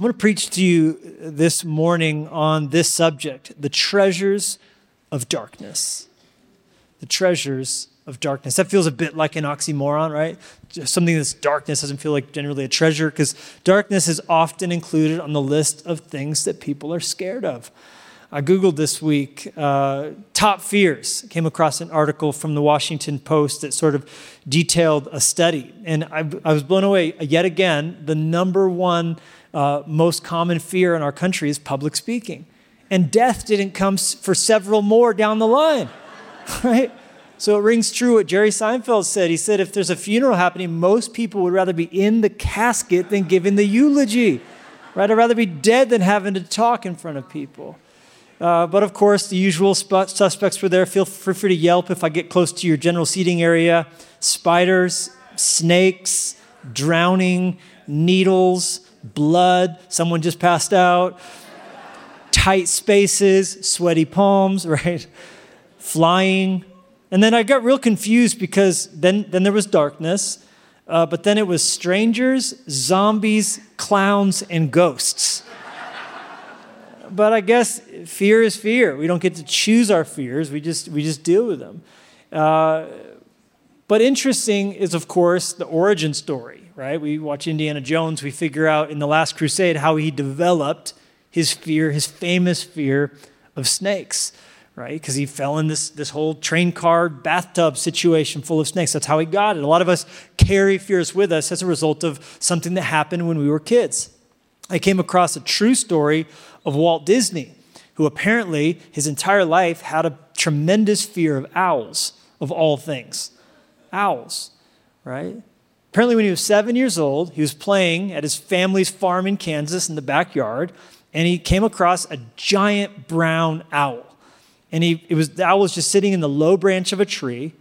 I'm going to preach to you this morning on this subject the treasures of darkness. The treasures of darkness. That feels a bit like an oxymoron, right? Just something that's darkness doesn't feel like generally a treasure because darkness is often included on the list of things that people are scared of. I Googled this week uh, top fears. Came across an article from the Washington Post that sort of detailed a study. And I, I was blown away yet again. The number one uh, most common fear in our country is public speaking. And death didn't come for several more down the line, right? So it rings true what Jerry Seinfeld said. He said, if there's a funeral happening, most people would rather be in the casket than giving the eulogy, right? I'd rather be dead than having to talk in front of people. Uh, but of course, the usual sp- suspects were there. Feel free to yelp if I get close to your general seating area. Spiders, snakes, drowning, needles, blood, someone just passed out, tight spaces, sweaty palms, right? Flying. And then I got real confused because then, then there was darkness, uh, but then it was strangers, zombies, clowns, and ghosts but I guess fear is fear. We don't get to choose our fears. We just we just deal with them. Uh, but interesting is, of course, the origin story. Right? We watch Indiana Jones. We figure out in the Last Crusade how he developed his fear, his famous fear of snakes. Right? Because he fell in this this whole train car bathtub situation full of snakes. That's how he got it. A lot of us carry fears with us as a result of something that happened when we were kids. I came across a true story of Walt Disney, who apparently his entire life had a tremendous fear of owls, of all things. Owls, right? Apparently, when he was seven years old, he was playing at his family's farm in Kansas in the backyard, and he came across a giant brown owl. And he, it was, the owl was just sitting in the low branch of a tree,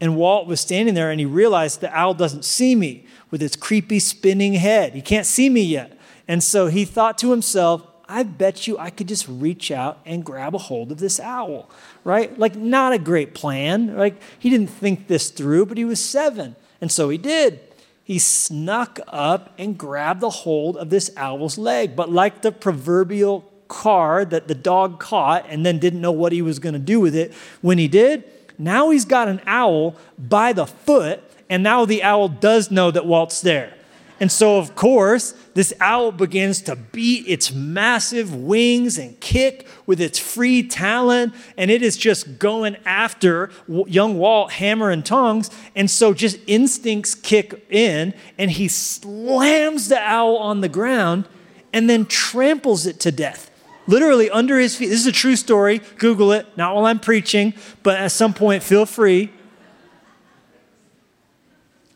and Walt was standing there, and he realized the owl doesn't see me with its creepy spinning head. He can't see me yet. And so he thought to himself, I bet you I could just reach out and grab a hold of this owl, right? Like, not a great plan. Like, he didn't think this through, but he was seven. And so he did. He snuck up and grabbed the hold of this owl's leg. But like the proverbial car that the dog caught and then didn't know what he was going to do with it, when he did, now he's got an owl by the foot, and now the owl does know that Walt's there. And so, of course, this owl begins to beat its massive wings and kick with its free talent, and it is just going after young Walt hammer and tongs. And so, just instincts kick in, and he slams the owl on the ground and then tramples it to death. Literally under his feet. This is a true story. Google it, not while I'm preaching, but at some point, feel free.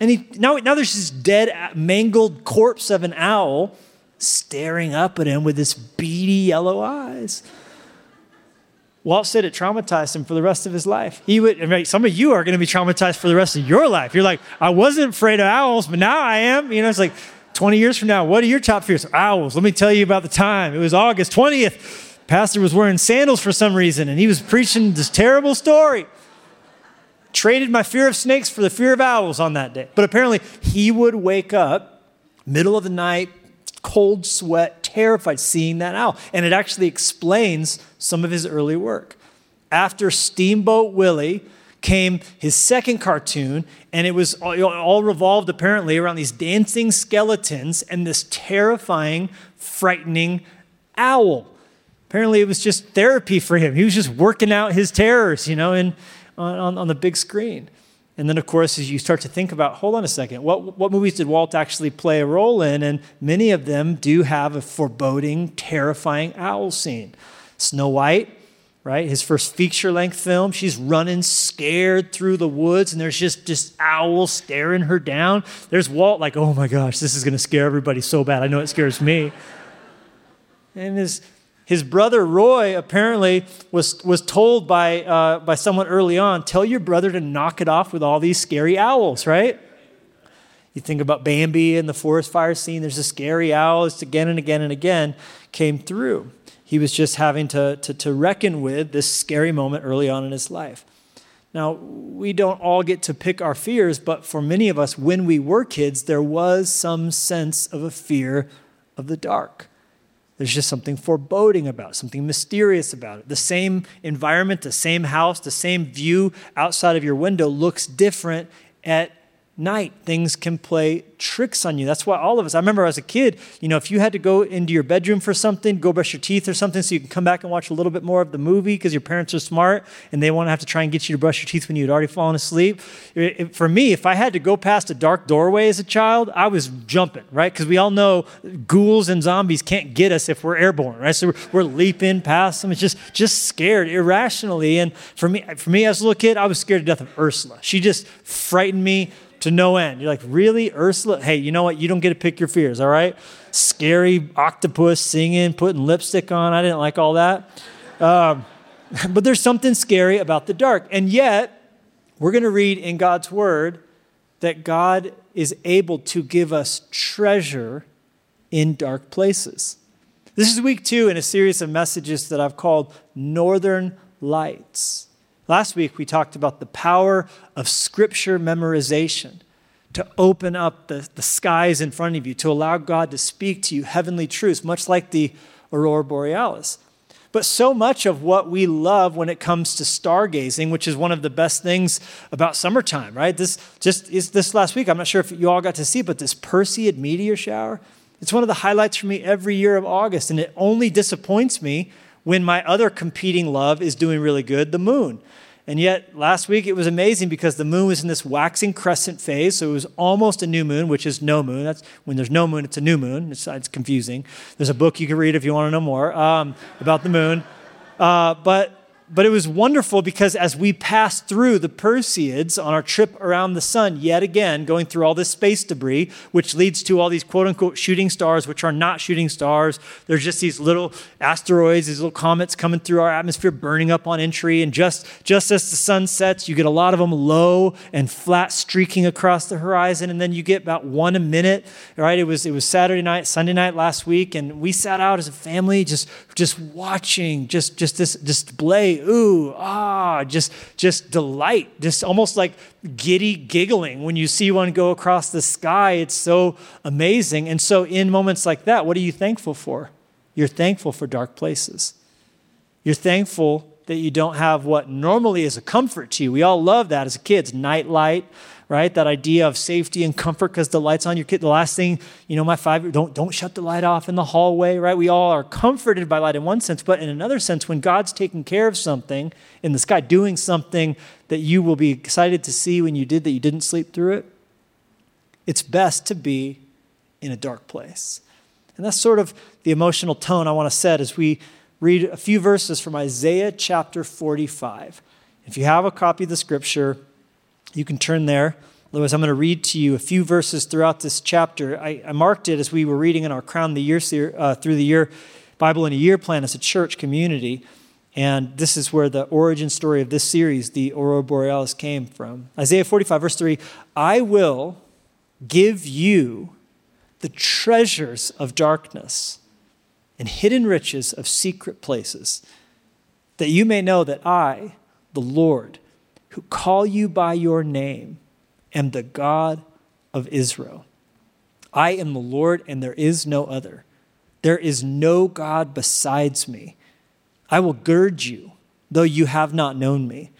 And he, now, now there's this dead, mangled corpse of an owl staring up at him with his beady yellow eyes. Walt said it traumatized him for the rest of his life. He would, some of you are going to be traumatized for the rest of your life. You're like, I wasn't afraid of owls, but now I am. You know, it's like 20 years from now, what are your top fears? Owls. Let me tell you about the time. It was August 20th. Pastor was wearing sandals for some reason, and he was preaching this terrible story traded my fear of snakes for the fear of owls on that day. But apparently, he would wake up, middle of the night, cold sweat, terrified seeing that owl. And it actually explains some of his early work. After Steamboat Willie came his second cartoon, and it was all revolved apparently around these dancing skeletons and this terrifying, frightening owl. Apparently, it was just therapy for him. He was just working out his terrors, you know, and on, on, on the big screen. And then, of course, as you start to think about, hold on a second, what, what movies did Walt actually play a role in? And many of them do have a foreboding, terrifying owl scene. Snow White, right? His first feature length film, she's running scared through the woods, and there's just this owl staring her down. There's Walt, like, oh my gosh, this is going to scare everybody so bad. I know it scares me. And his his brother Roy apparently was, was told by, uh, by someone early on tell your brother to knock it off with all these scary owls, right? You think about Bambi and the forest fire scene, there's a scary owl just again and again and again came through. He was just having to, to, to reckon with this scary moment early on in his life. Now, we don't all get to pick our fears, but for many of us, when we were kids, there was some sense of a fear of the dark. There's just something foreboding about it, something mysterious about it. The same environment, the same house, the same view outside of your window looks different at night, things can play tricks on you. That's why all of us, I remember as a kid, you know, if you had to go into your bedroom for something, go brush your teeth or something, so you can come back and watch a little bit more of the movie because your parents are smart and they won't have to try and get you to brush your teeth when you'd already fallen asleep. It, for me, if I had to go past a dark doorway as a child, I was jumping, right? Because we all know ghouls and zombies can't get us if we're airborne, right? So we're, we're leaping past them. It's just, just scared irrationally. And for me, for me as a little kid, I was scared to death of Ursula. She just frightened me to no end. You're like, really, Ursula? Hey, you know what? You don't get to pick your fears, all right? Scary octopus singing, putting lipstick on. I didn't like all that. Um, but there's something scary about the dark. And yet, we're going to read in God's word that God is able to give us treasure in dark places. This is week two in a series of messages that I've called Northern Lights. Last week, we talked about the power of scripture memorization to open up the, the skies in front of you, to allow God to speak to you heavenly truths, much like the aurora borealis. But so much of what we love when it comes to stargazing, which is one of the best things about summertime, right? This just is this last week. I'm not sure if you all got to see, but this Perseid meteor shower, it's one of the highlights for me every year of August. And it only disappoints me when my other competing love is doing really good, the moon. And yet, last week it was amazing because the moon was in this waxing crescent phase. So it was almost a new moon, which is no moon. That's when there's no moon, it's a new moon. It's, it's confusing. There's a book you can read if you want to know more um, about the moon. Uh, but but it was wonderful because as we passed through the Perseids on our trip around the sun, yet again, going through all this space debris, which leads to all these quote unquote shooting stars, which are not shooting stars. They're just these little asteroids, these little comets coming through our atmosphere, burning up on entry. And just, just as the sun sets, you get a lot of them low and flat streaking across the horizon. And then you get about one a minute, right? It was, it was Saturday night, Sunday night last week. And we sat out as a family just, just watching, just, just this display ooh, ah, just, just delight, just almost like giddy giggling when you see one go across the sky. It's so amazing. And so, in moments like that, what are you thankful for? You're thankful for dark places. You're thankful that you don't have what normally is a comfort to you. We all love that as kids night light, right? That idea of safety and comfort because the light's on your kid. The last thing, you know, my five, don't, don't shut the light off in the hallway, right? We all are comforted by light in one sense, but in another sense, when God's taking care of something in the sky, doing something that you will be excited to see when you did that you didn't sleep through it, it's best to be in a dark place. And that's sort of the emotional tone I want to set as we read a few verses from Isaiah chapter 45. If you have a copy of the scripture, you can turn there. Otherwise, I'm going to read to you a few verses throughout this chapter. I, I marked it as we were reading in our Crown the Year uh, through the Year Bible in a Year plan as a church community. And this is where the origin story of this series, the Aurora Borealis, came from. Isaiah 45, verse 3 I will give you the treasures of darkness and hidden riches of secret places, that you may know that I, the Lord, who call you by your name, am the God of Israel. I am the Lord, and there is no other. There is no God besides me. I will gird you, though you have not known me,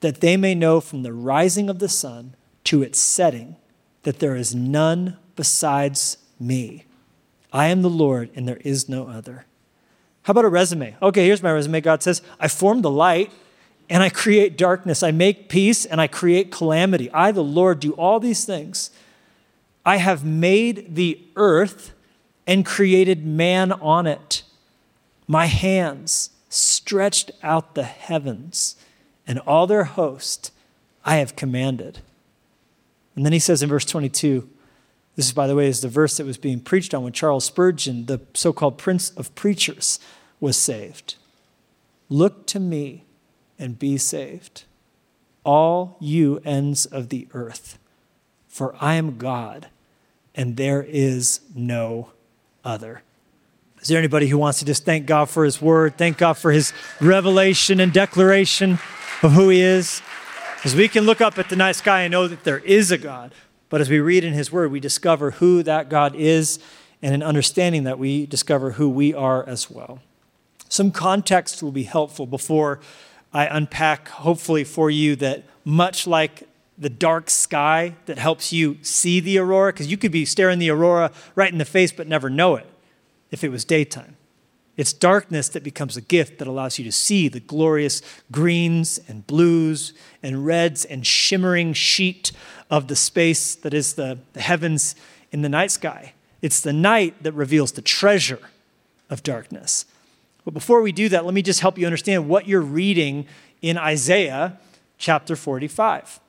that they may know from the rising of the sun to its setting that there is none besides me. I am the Lord, and there is no other. How about a resume? Okay, here's my resume. God says, I formed the light and I create darkness. I make peace and I create calamity. I, the Lord, do all these things. I have made the earth and created man on it. My hands stretched out the heavens, and all their host I have commanded. And then he says in verse 22, this, by the way, is the verse that was being preached on when Charles Spurgeon, the so called prince of preachers, was saved. Look to me and be saved, all you ends of the earth, for I am God and there is no other. Is there anybody who wants to just thank God for his word, thank God for his revelation and declaration of who he is? Because we can look up at the night sky and know that there is a God. But as we read in his word, we discover who that God is And in understanding that, we discover who we are as well. Some context will be helpful before I unpack, hopefully, for you that much like the dark sky that helps you see the aurora, because you could be staring the aurora right in the face but never know it if it was daytime. It's darkness that becomes a gift that allows you to see the glorious greens and blues and reds and shimmering sheet of the space that is the, the heavens in the night sky. It's the night that reveals the treasure of darkness. But before we do that, let me just help you understand what you're reading in Isaiah chapter 45.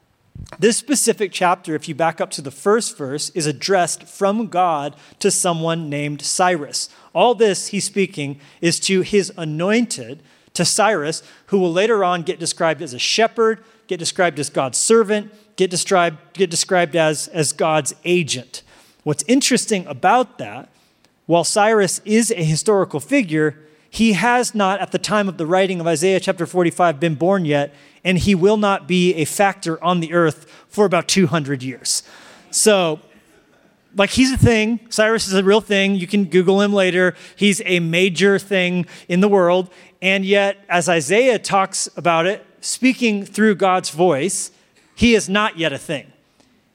This specific chapter, if you back up to the first verse, is addressed from God to someone named Cyrus. All this he's speaking is to his anointed, to Cyrus, who will later on get described as a shepherd, get described as God's servant, get described, get described as, as God's agent. What's interesting about that, while Cyrus is a historical figure, he has not, at the time of the writing of Isaiah chapter 45, been born yet, and he will not be a factor on the earth for about 200 years. So, like, he's a thing. Cyrus is a real thing. You can Google him later. He's a major thing in the world. And yet, as Isaiah talks about it, speaking through God's voice, he is not yet a thing.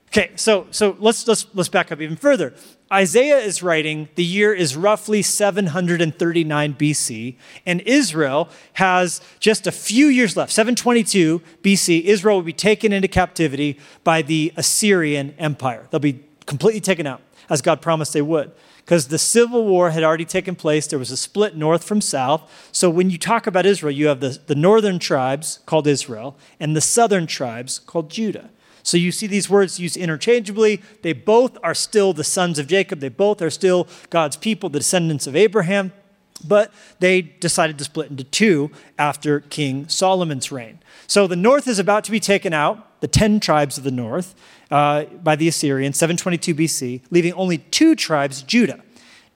Okay, so, so let's, let's, let's back up even further. Isaiah is writing, the year is roughly 739 BC, and Israel has just a few years left. 722 BC, Israel will be taken into captivity by the Assyrian Empire. They'll be completely taken out, as God promised they would. Because the civil war had already taken place, there was a split north from south. So when you talk about Israel, you have the, the northern tribes called Israel and the southern tribes called Judah. So you see these words used interchangeably. They both are still the sons of Jacob, they both are still God's people, the descendants of Abraham. But they decided to split into two after King Solomon's reign. So the north is about to be taken out, the 10 tribes of the north, uh, by the Assyrians, 722 BC, leaving only two tribes, Judah.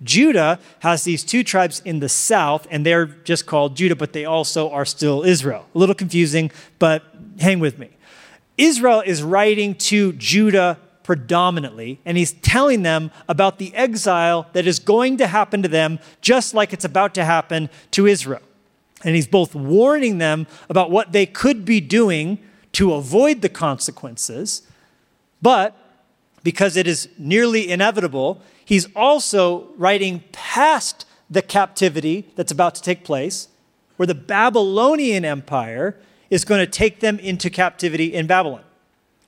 Judah has these two tribes in the south, and they're just called Judah, but they also are still Israel. A little confusing, but hang with me. Israel is writing to Judah predominantly, and he's telling them about the exile that is going to happen to them, just like it's about to happen to Israel. And he's both warning them about what they could be doing to avoid the consequences, but because it is nearly inevitable, he's also writing past the captivity that's about to take place, where the Babylonian Empire is going to take them into captivity in Babylon.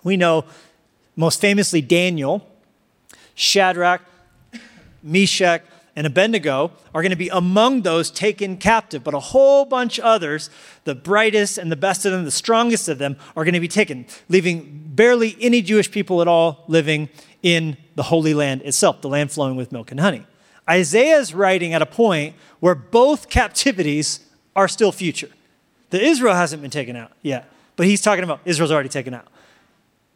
We know most famously Daniel, Shadrach, Meshach, and Abednego are going to be among those taken captive, but a whole bunch others, the brightest and the best of them, the strongest of them, are going to be taken, leaving barely any Jewish people at all living in the Holy Land itself, the land flowing with milk and honey. Isaiah is writing at a point where both captivities are still future. The Israel hasn't been taken out yet, but he's talking about Israel's already taken out.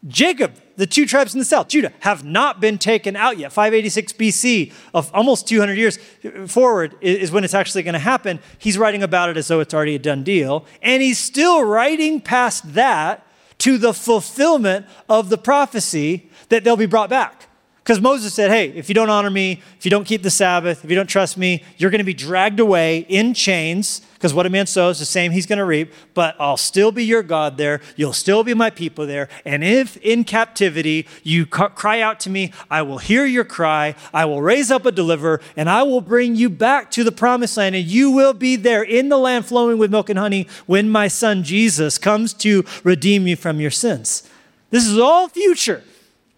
Jacob, the two tribes in the south, Judah, have not been taken out yet. 586 BC, of almost 200 years forward, is when it's actually going to happen. He's writing about it as though it's already a done deal. And he's still writing past that to the fulfillment of the prophecy that they'll be brought back. Because Moses said, hey, if you don't honor me, if you don't keep the Sabbath, if you don't trust me, you're going to be dragged away in chains, because what a man sows, the same he's going to reap. But I'll still be your God there. You'll still be my people there. And if in captivity you cry out to me, I will hear your cry. I will raise up a deliverer, and I will bring you back to the promised land. And you will be there in the land flowing with milk and honey when my son Jesus comes to redeem you from your sins. This is all future.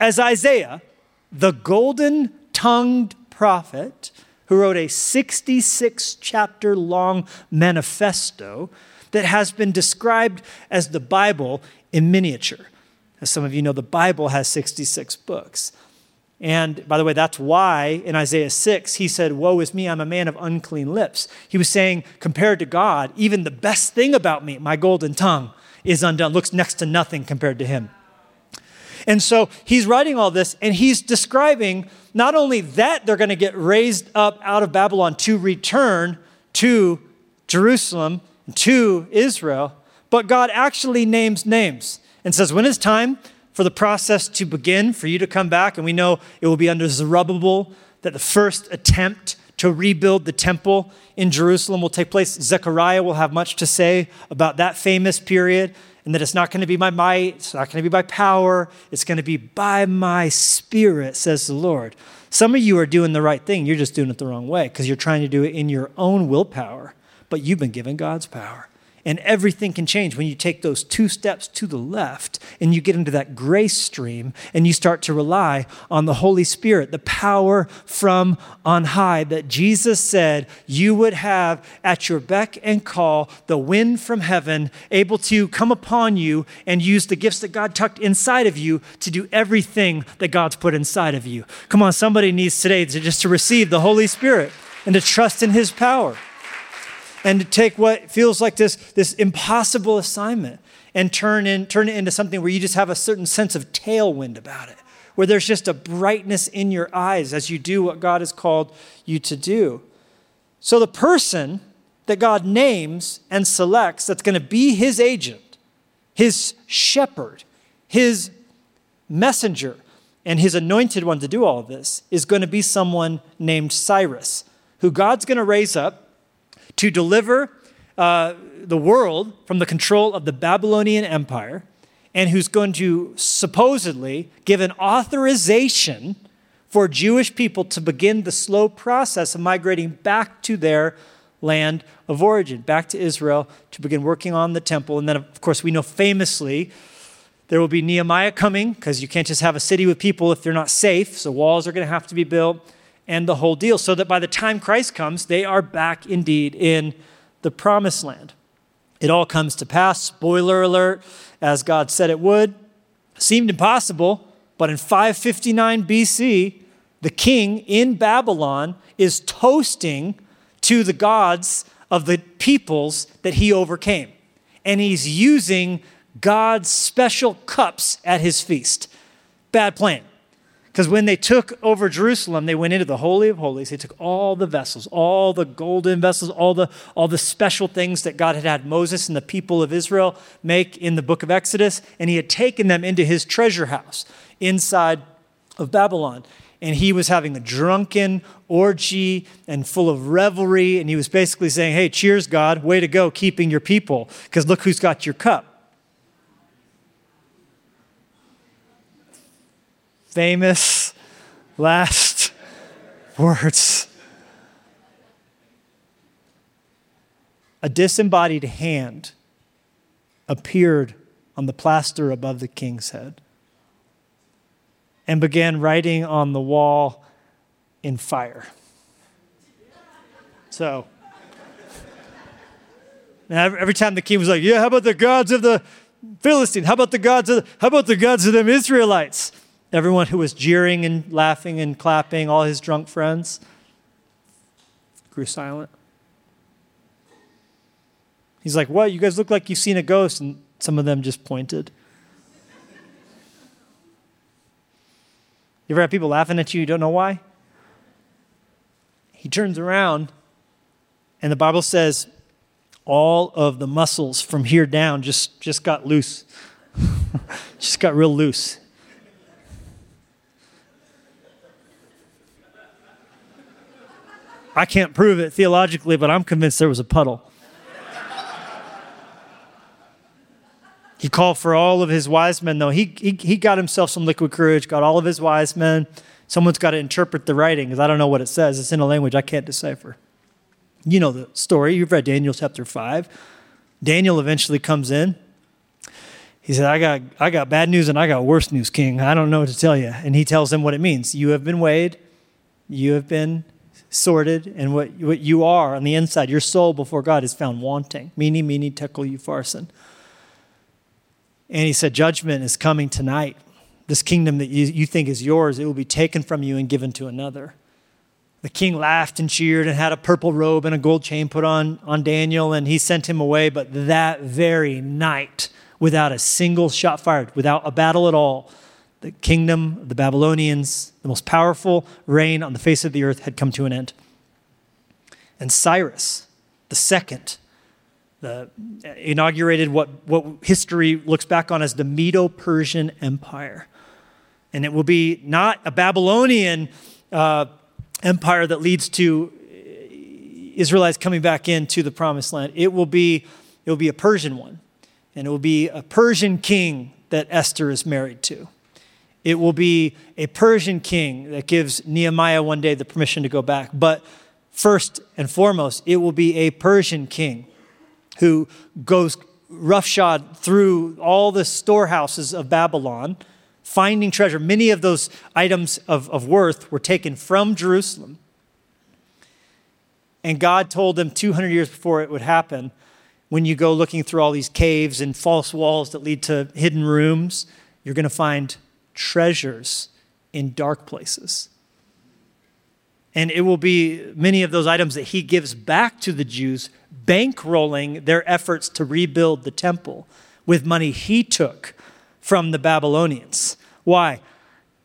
As Isaiah, the golden tongued prophet who wrote a 66 chapter long manifesto that has been described as the Bible in miniature. As some of you know, the Bible has 66 books. And by the way, that's why in Isaiah 6, he said, Woe is me, I'm a man of unclean lips. He was saying, compared to God, even the best thing about me, my golden tongue, is undone, looks next to nothing compared to him. And so he's writing all this and he's describing not only that they're going to get raised up out of Babylon to return to Jerusalem, to Israel, but God actually names names and says, when it's time for the process to begin, for you to come back, and we know it will be under Zerubbabel, that the first attempt to rebuild the temple in Jerusalem will take place. Zechariah will have much to say about that famous period, and that it's not going to be by might, it's not going to be by power, it's going to be by my spirit, says the Lord. Some of you are doing the right thing, you're just doing it the wrong way because you're trying to do it in your own willpower, but you've been given God's power. And everything can change when you take those two steps to the left and you get into that grace stream and you start to rely on the Holy Spirit, the power from on high that Jesus said you would have at your beck and call, the wind from heaven able to come upon you and use the gifts that God tucked inside of you to do everything that God's put inside of you. Come on, somebody needs today to just to receive the Holy Spirit and to trust in his power and to take what feels like this, this impossible assignment and turn, in, turn it into something where you just have a certain sense of tailwind about it, where there's just a brightness in your eyes as you do what God has called you to do. So the person that God names and selects that's going to be his agent, his shepherd, his messenger, and his anointed one to do all this is going to be someone named Cyrus, who God's going to raise up to deliver uh, the world from the control of the Babylonian Empire, and who's going to supposedly give an authorization for Jewish people to begin the slow process of migrating back to their land of origin, back to Israel, to begin working on the temple. And then, of course, we know famously there will be Nehemiah coming because you can't just have a city with people if they're not safe. So walls are going to have to be built and the whole deal, so that by the time Christ comes, they are back indeed in the promised land. It all comes to pass, spoiler alert, as God said it would. Seemed impossible, but in 559 BC, the king in Babylon is toasting to the gods of the peoples that he overcame. And he's using God's special cups at his feast. Bad plan. Because when they took over Jerusalem, they went into the Holy of Holies. They took all the vessels, all the golden vessels, all the, all the special things that God had had Moses and the people of Israel make in the book of Exodus, and he had taken them into his treasure house inside of Babylon. And he was having a drunken orgy and full of revelry. And he was basically saying, Hey, cheers, God. Way to go, keeping your people, because look who's got your cup. Famous last words. A disembodied hand appeared on the plaster above the king's head and began writing on the wall in fire. So, every time the king was like, "Yeah, how about the gods of the Philistine? How about the gods of the, how about the gods of them Israelites?" Everyone who was jeering and laughing and clapping, all his drunk friends, grew silent. He's like, What? You guys look like you've seen a ghost. And some of them just pointed. You ever have people laughing at you, you don't know why? He turns around, and the Bible says all of the muscles from here down just, just got loose. just got real loose. I can't prove it theologically, but I'm convinced there was a puddle. he called for all of his wise men, though. He, he, he got himself some liquid courage, got all of his wise men. Someone's got to interpret the writing because I don't know what it says. It's in a language I can't decipher. You know the story. You've read Daniel chapter 5. Daniel eventually comes in. He said, I got, I got bad news and I got worse news, King. I don't know what to tell you. And he tells him what it means. You have been weighed, you have been sorted, and what, what you are on the inside, your soul before God is found wanting. Mene, mene, tekel, upharsin. And he said, Judgment is coming tonight. This kingdom that you, you think is yours, it will be taken from you and given to another. The king laughed and cheered and had a purple robe and a gold chain put on, on Daniel, and he sent him away. But that very night, without a single shot fired, without a battle at all, the kingdom of the Babylonians, the most powerful reign on the face of the earth, had come to an end. And Cyrus, the second, the, inaugurated what, what history looks back on as the Medo Persian Empire. And it will be not a Babylonian uh, empire that leads to Israelites coming back into the promised land. It will be, it will be a Persian one, and it will be a Persian king that Esther is married to. It will be a Persian king that gives Nehemiah one day the permission to go back. But first and foremost, it will be a Persian king who goes roughshod through all the storehouses of Babylon, finding treasure. Many of those items of, of worth were taken from Jerusalem. And God told them 200 years before it would happen when you go looking through all these caves and false walls that lead to hidden rooms, you're going to find treasures in dark places. And it will be many of those items that he gives back to the Jews, bankrolling their efforts to rebuild the temple with money he took from the Babylonians. Why?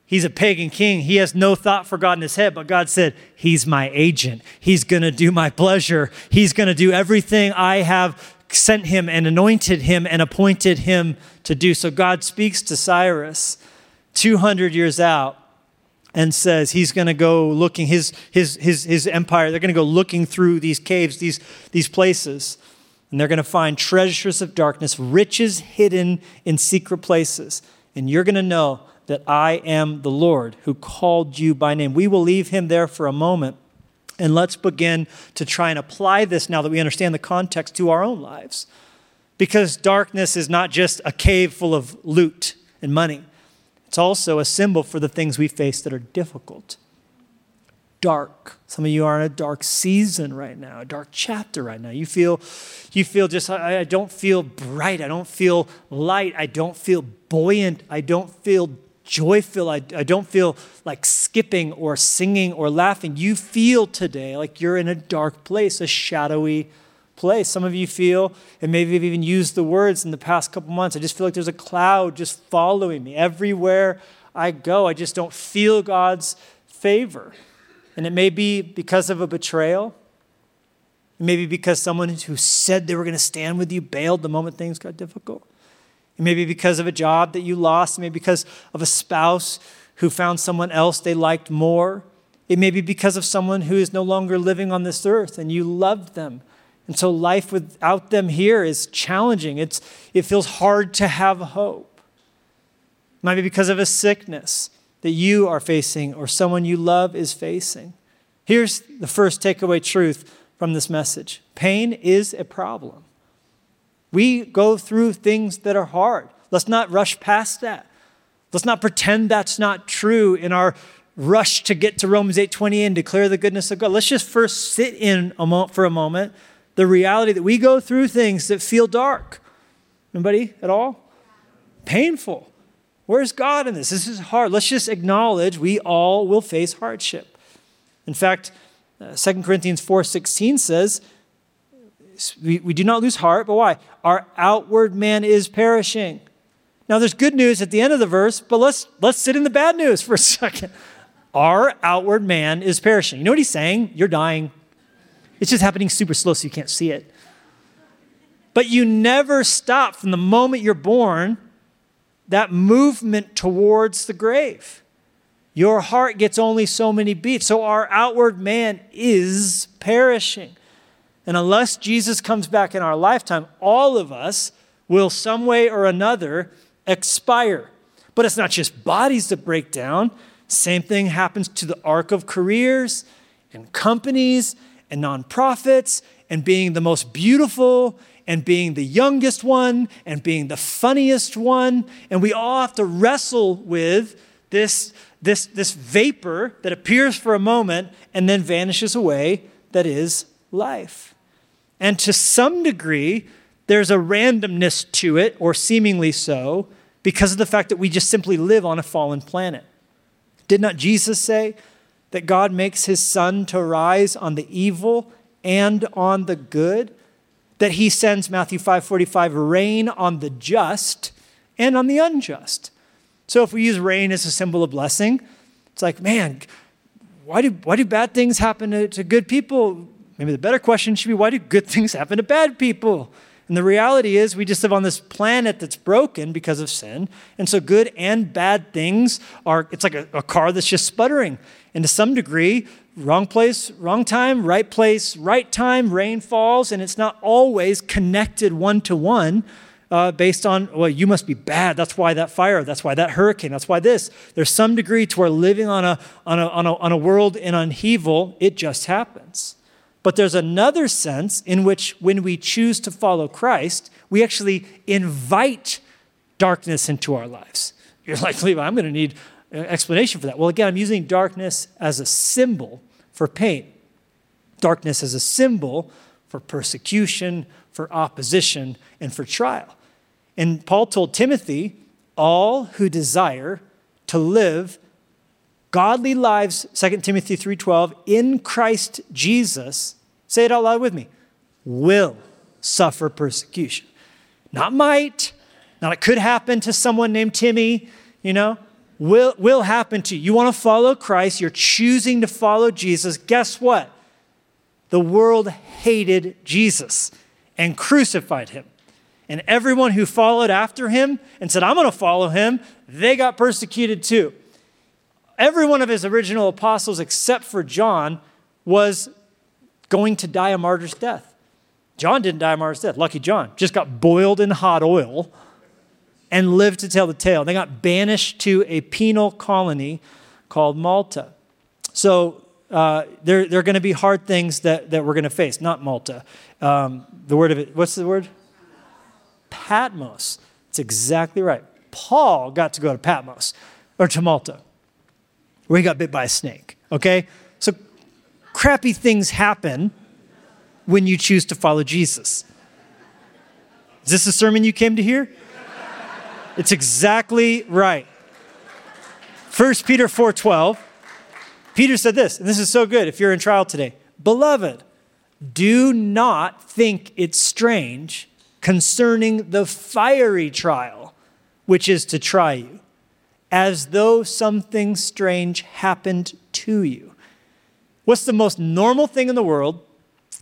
He's a pagan king. He has no thought for God in his head, but God said, He's my agent. He's going to do my pleasure. He's going to do everything I have sent him and anointed him and appointed him to do. So God speaks to Cyrus 200 years out and says he's going to go looking his his his his empire they're going to go looking through these caves these these places and they're going to find treasures of darkness riches hidden in secret places. And you're going to know that I am the Lord who called you by name. We will leave him there for a moment and let's begin to try and apply this now that we understand the context to our own lives. Because darkness is not just a cave full of loot and money it's also a symbol for the things we face that are difficult. Dark. Some of you are in a dark season right now, a dark chapter right now. You feel, you feel just, I, I don't feel bright. I don't feel light. I don't feel buoyant. I don't feel joyful. I, I don't feel like skipping or singing or laughing. You feel today like you're in a dark place, a shadowy place. Some of you feel, and maybe you've even used the words in the past couple months, I just feel like there's a cloud just following me. Everywhere I go, I just don't feel God's favor. And it may be because of a betrayal. It may be because someone who said they were going to stand with you bailed the moment things got difficult. It may be because of a job that you lost. It may be because of a spouse who found someone else they liked more. It may be because of someone who is no longer living on this earth and you loved them and so life without them here is challenging. It's, it feels hard to have hope. It might be because of a sickness that you are facing or someone you love is facing. Here's the first takeaway truth from this message pain is a problem. We go through things that are hard. Let's not rush past that. Let's not pretend that's not true in our rush to get to Romans 8:20 and declare the goodness of God. Let's just first sit in a moment for a moment the reality that we go through things that feel dark. Anybody at all? Painful. Where's God in this? This is hard. Let's just acknowledge we all will face hardship. In fact, uh, 2 Corinthians 4:16 says, we, we do not lose heart, but why? Our outward man is perishing. Now there's good news at the end of the verse, but let's let's sit in the bad news for a second. Our outward man is perishing. You know what he's saying? You're dying. It's just happening super slow so you can't see it. But you never stop from the moment you're born that movement towards the grave. Your heart gets only so many beats. So our outward man is perishing. And unless Jesus comes back in our lifetime, all of us will, some way or another, expire. But it's not just bodies that break down. Same thing happens to the arc of careers and companies and nonprofits and being the most beautiful and being the youngest one and being the funniest one. And we all have to wrestle with this, this, this vapor that appears for a moment and then vanishes away that is life. And to some degree, there's a randomness to it, or seemingly so, because of the fact that we just simply live on a fallen planet. Did not Jesus say, that God makes his sun to rise on the evil and on the good, that he sends Matthew 5:45 rain on the just and on the unjust. So if we use rain as a symbol of blessing, it's like, man, why do, why do bad things happen to, to good people? Maybe the better question should be, why do good things happen to bad people? And the reality is, we just live on this planet that's broken because of sin. And so, good and bad things are, it's like a, a, car that's just sputtering. And to some degree, wrong place, wrong time, right place, right time, rain falls, and it's not always connected one to one. Based on, well, you must be bad. That's why that fire. That's why that hurricane. That's why this. There's some degree to where living on a, on a, on a, on a world in upheaval, it just happens. But there's another sense in which when we choose to follow Christ, we actually invite darkness into our lives. You're like, Levi, I'm going to need Uh, explanation for that. Well, again, I'm using darkness as a symbol for pain, darkness as a symbol for persecution, for opposition, and for trial. And Paul told Timothy, all who desire to live godly lives 2 timothy 3.12 in christ jesus Say it out loud with me. Will suffer persecution. Not might, not it could happen to someone named Timmy, you know. Will, will happen to you. You want to follow Christ, you're choosing to follow Jesus. Guess what? The world hated Jesus and crucified him. And everyone who followed after him and said, I'm going to follow him, they got persecuted too. Every one of his original apostles, except for John, was going to die a martyr's death. John didn't die a martyr's death. Lucky John. Just got boiled in hot oil and lived to tell the tale. They got banished to a penal colony called Malta. So uh, there, there are going to be hard things that, that we're going to face. Not Malta. Um, the word of it, what's the word? Patmos. It's exactly right. Paul got to go to Patmos or to Malta, where he got bit by a snake. Okay? So crappy things happen when you choose to follow Jesus. Is this a sermon you came to hear? It's exactly right. 1 Peter 4:12. Peter said this, and this is so good if you're in trial today. Beloved, do not think it strange concerning the fiery trial which is to try you, as though something strange happened to you. What's the most normal thing in the world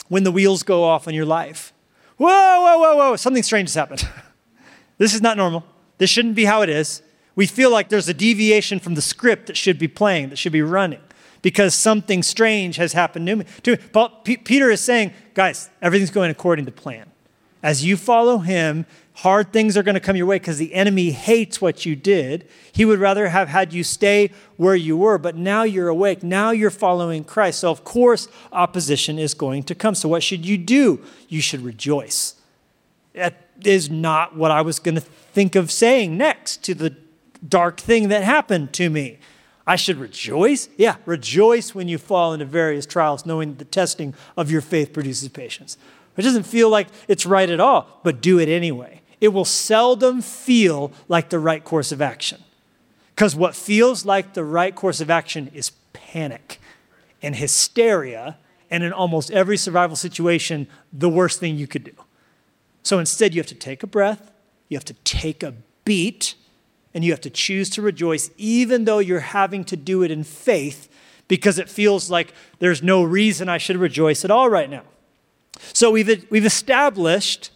when the wheels go off in your life? Whoa, whoa, whoa, whoa, something strange has happened. this is not normal. This shouldn't be how it is. We feel like there's a deviation from the script that should be playing, that should be running, because something strange has happened to me. To Peter is saying, guys, everything's going according to plan. As you follow him, hard things are going to come your way because the enemy hates what you did. He would rather have had you stay where you were, but now you're awake. Now you're following Christ. So, of course, opposition is going to come. So, what should you do? You should rejoice. That is not what I was going to think of saying next to the dark thing that happened to me. I should rejoice? Yeah, rejoice when you fall into various trials, knowing the testing of your faith produces patience. It doesn't feel like it's right at all, but do it anyway it will seldom feel like the right course of action. Because what feels like the right course of action is panic and hysteria, and in almost every survival situation, the worst thing you could do. So instead, you have to take a breath, you have to take a beat, and you have to choose to rejoice, even though you're having to do it in faith, because it feels like there's no reason I should rejoice at all right now. So we've, we've established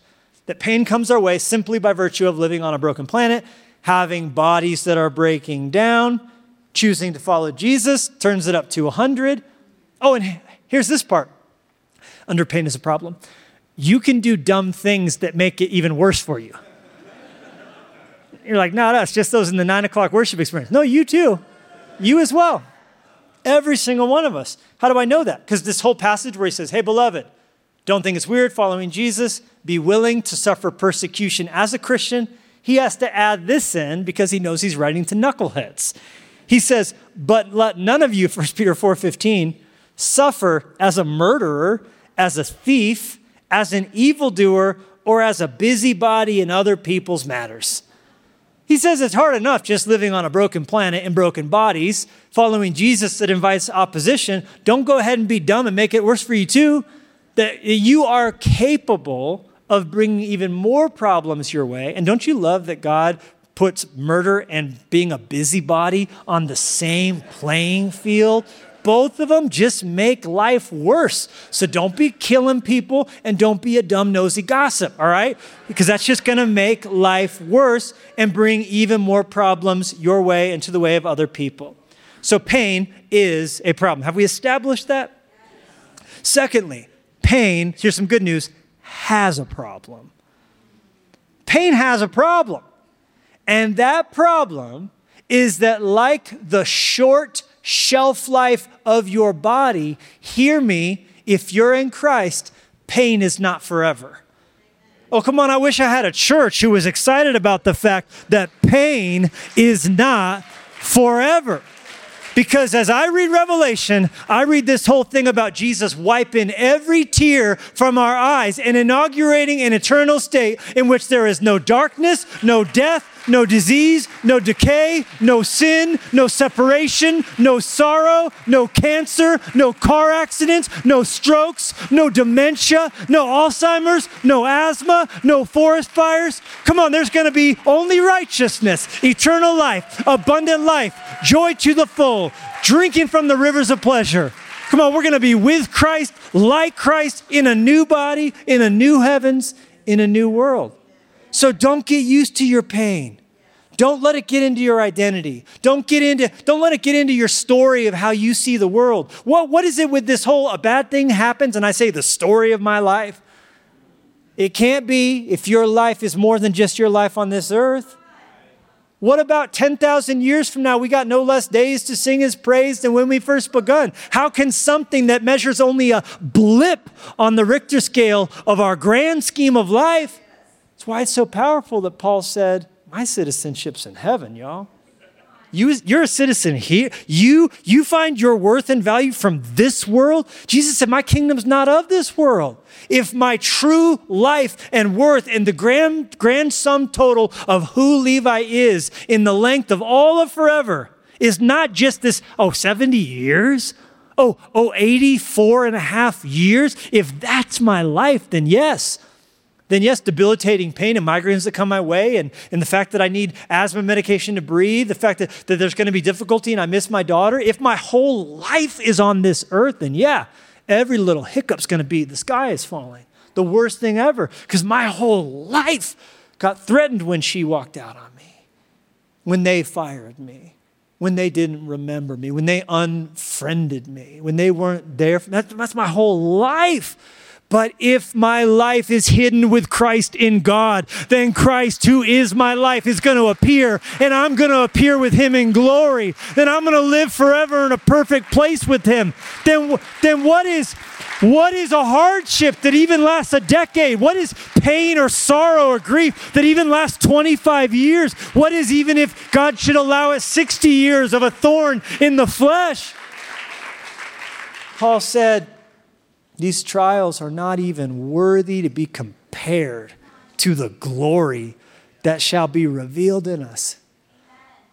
that pain comes our way simply by virtue of living on a broken planet, having bodies that are breaking down, choosing to follow Jesus, turns it up to 100. Oh, and here's this part under pain is a problem. You can do dumb things that make it even worse for you. You're like, not us, just those in the nine o'clock worship experience. No, you too. You as well. Every single one of us. How do I know that? Because this whole passage where he says, Hey, beloved, don't think it's weird following Jesus. Be willing to suffer persecution as a Christian. He has to add this in because he knows he's writing to knuckleheads. He says, "But let none of you 1 Peter 4:15 suffer as a murderer, as a thief, as an evildoer, or as a busybody in other people's matters." He says it's hard enough just living on a broken planet in broken bodies, following Jesus that invites opposition. Don't go ahead and be dumb and make it worse for you too that you are capable of bringing even more problems your way. And don't you love that God puts murder and being a busybody on the same playing field? Both of them just make life worse. So don't be killing people and don't be a dumb, nosy gossip, all right? Because that's just gonna make life worse and bring even more problems your way and to the way of other people. So pain is a problem. Have we established that? Secondly, pain, here's some good news, has a problem. Pain has a problem. And that problem is that, like the short shelf life of your body, hear me, if you're in Christ, pain is not forever. Oh, come on, I wish I had a church who was excited about the fact that pain is not forever. Because as I read Revelation, I read this whole thing about Jesus wiping every tear from our eyes and inaugurating an eternal state in which there is no darkness, no death, no disease, no decay, no sin, no separation, no sorrow, no cancer, no car accidents, no strokes, no dementia, no Alzheimer's, no asthma, no forest fires. Come on, there's going to be only righteousness, eternal life, abundant life, joy to the full, drinking from the rivers of pleasure. Come on, we're going to be with Christ, like Christ, in a new body, in a new heavens, in a new world. So don't get used to your pain. Don't let it get into your identity. Don't get into, don't let it get into your story of how you see the world. What, what is it with this whole a bad thing happens and I say the story of my life? It can't be if your life is more than just your life on this earth. What about 10,000 years from now? We got no less days to sing his praise than when we first begun. How can something that measures only a blip on the Richter scale of our grand scheme of life that's why it's so powerful that Paul said, My citizenship's in heaven, y'all. You, you're a citizen here. You, you find your worth and value from this world. Jesus said, My kingdom's not of this world. If my true life and worth and the grand, grand sum total of who Levi is in the length of all of forever is not just this, oh, 70 years, oh, oh, 84 and a half years, if that's my life, then yes, then yes, debilitating pain and migraines that come my way, and, and the fact that I need asthma medication to breathe, the fact that, that there's going to be difficulty and I miss my daughter. If my whole life is on this earth, then yeah, every little hiccup's going to be the sky is falling. The worst thing ever, because my whole life got threatened when she walked out on me, when they fired me, when they didn't remember me, when they unfriended me, when they weren't there. That, that's my whole life but if my life is hidden with Christ in God, then Christ, who is my life, is going to appear, and I'm going to appear with him in glory. Then I'm going to live forever in a perfect place with him. Then, then what is what is a hardship that even lasts a decade? What is pain or sorrow or grief that even lasts 25 years? What is even if God should allow us 60 years of a thorn in the flesh? Paul said, these trials are not even worthy to be compared to the glory that shall be revealed in us.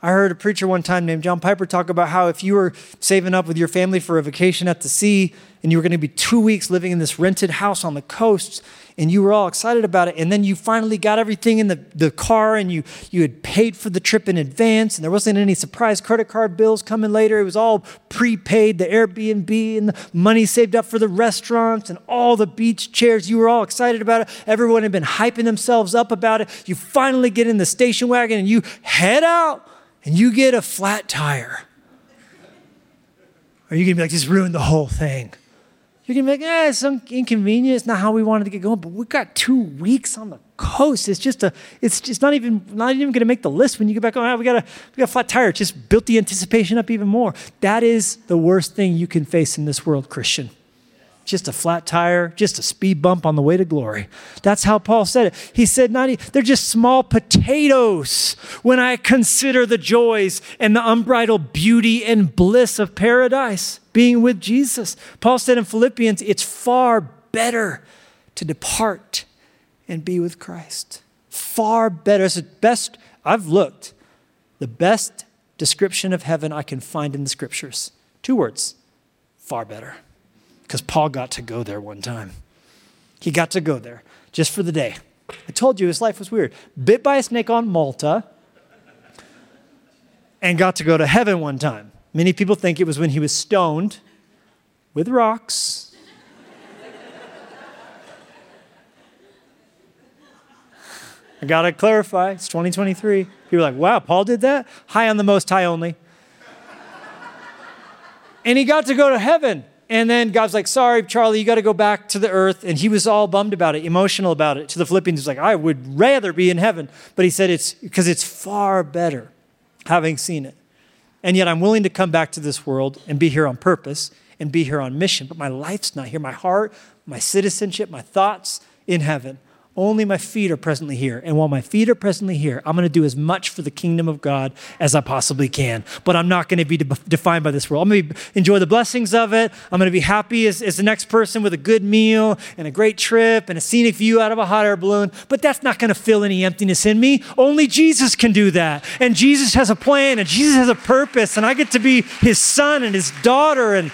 I heard a preacher one time named John Piper talk about how if you were saving up with your family for a vacation at the sea and you were going to be two weeks living in this rented house on the coast and you were all excited about it and then you finally got everything in the, the car and you, you had paid for the trip in advance and there wasn't any surprise credit card bills coming later it was all prepaid the airbnb and the money saved up for the restaurants and all the beach chairs you were all excited about it everyone had been hyping themselves up about it you finally get in the station wagon and you head out and you get a flat tire are you going to be like just ruin the whole thing you're gonna be like, eh, it's some inconvenient. It's not how we wanted to get going. But we've got two weeks on the coast. It's just a, it's just not even, not even gonna make the list when you get back. Oh, we got a, we got a flat tire. It just built the anticipation up even more. That is the worst thing you can face in this world, Christian just a flat tire, just a speed bump on the way to glory. That's how Paul said it. He said, not, they're just small potatoes when I consider the joys and the unbridled beauty and bliss of paradise, being with Jesus. Paul said in Philippians, it's far better to depart and be with Christ. Far better. It's the best, I've looked, the best description of heaven I can find in the scriptures. Two words far better because Paul got to go there one time. He got to go there just for the day. I told you his life was weird. Bit by a snake on Malta and got to go to heaven one time. Many people think it was when he was stoned with rocks. I gotta clarify, it's 2023. People are like, wow, Paul did that? High on the most high only. and he got to go to heaven. And then God's like, sorry, Charlie, you got to go back to the earth. And he was all bummed about it, emotional about it. To the Philippians, he's like, I would rather be in heaven. But he said it's because it's far better having seen it. And yet I'm willing to come back to this world and be here on purpose and be here on mission. But my life's not here. My heart, my citizenship, my thoughts in heaven. Only my feet are presently here. And while my feet are presently here, I'm going to do as much for the kingdom of God as I possibly can. But I'm not going to be de- defined by this world. I'm going to enjoy the blessings of it. I'm going to be happy as, as the next person with a good meal and a great trip and a scenic view out of a hot air balloon. But that's not going to fill any emptiness in me. Only Jesus can do that. And Jesus has a plan and Jesus has a purpose. And I get to be his son and his daughter. And,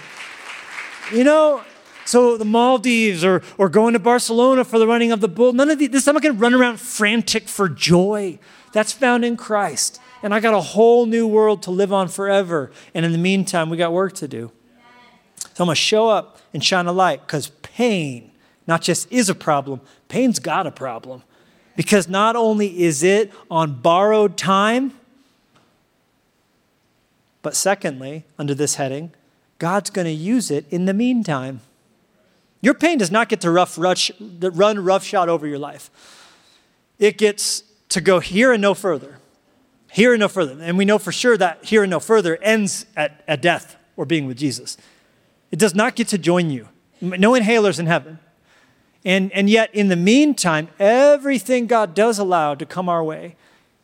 you know, so the Maldives or, or going to Barcelona for the running of the bull, none of these, this, I'm not going to run around frantic for joy. That's found in Christ. And I got a whole new world to live on forever. And in the meantime, we got work to do. So I'm going to show up and shine a light because pain not just is a problem, pain's got a problem. Because not only is it on borrowed time, but secondly, under this heading, God's going to use it in the meantime. Your pain does not get to rough rush, run roughshod over your life. It gets to go here and no further. Here and no further. And we know for sure that here and no further ends at, at death or being with Jesus. It does not get to join you. No inhalers in heaven. And, and yet, in the meantime, everything God does allow to come our way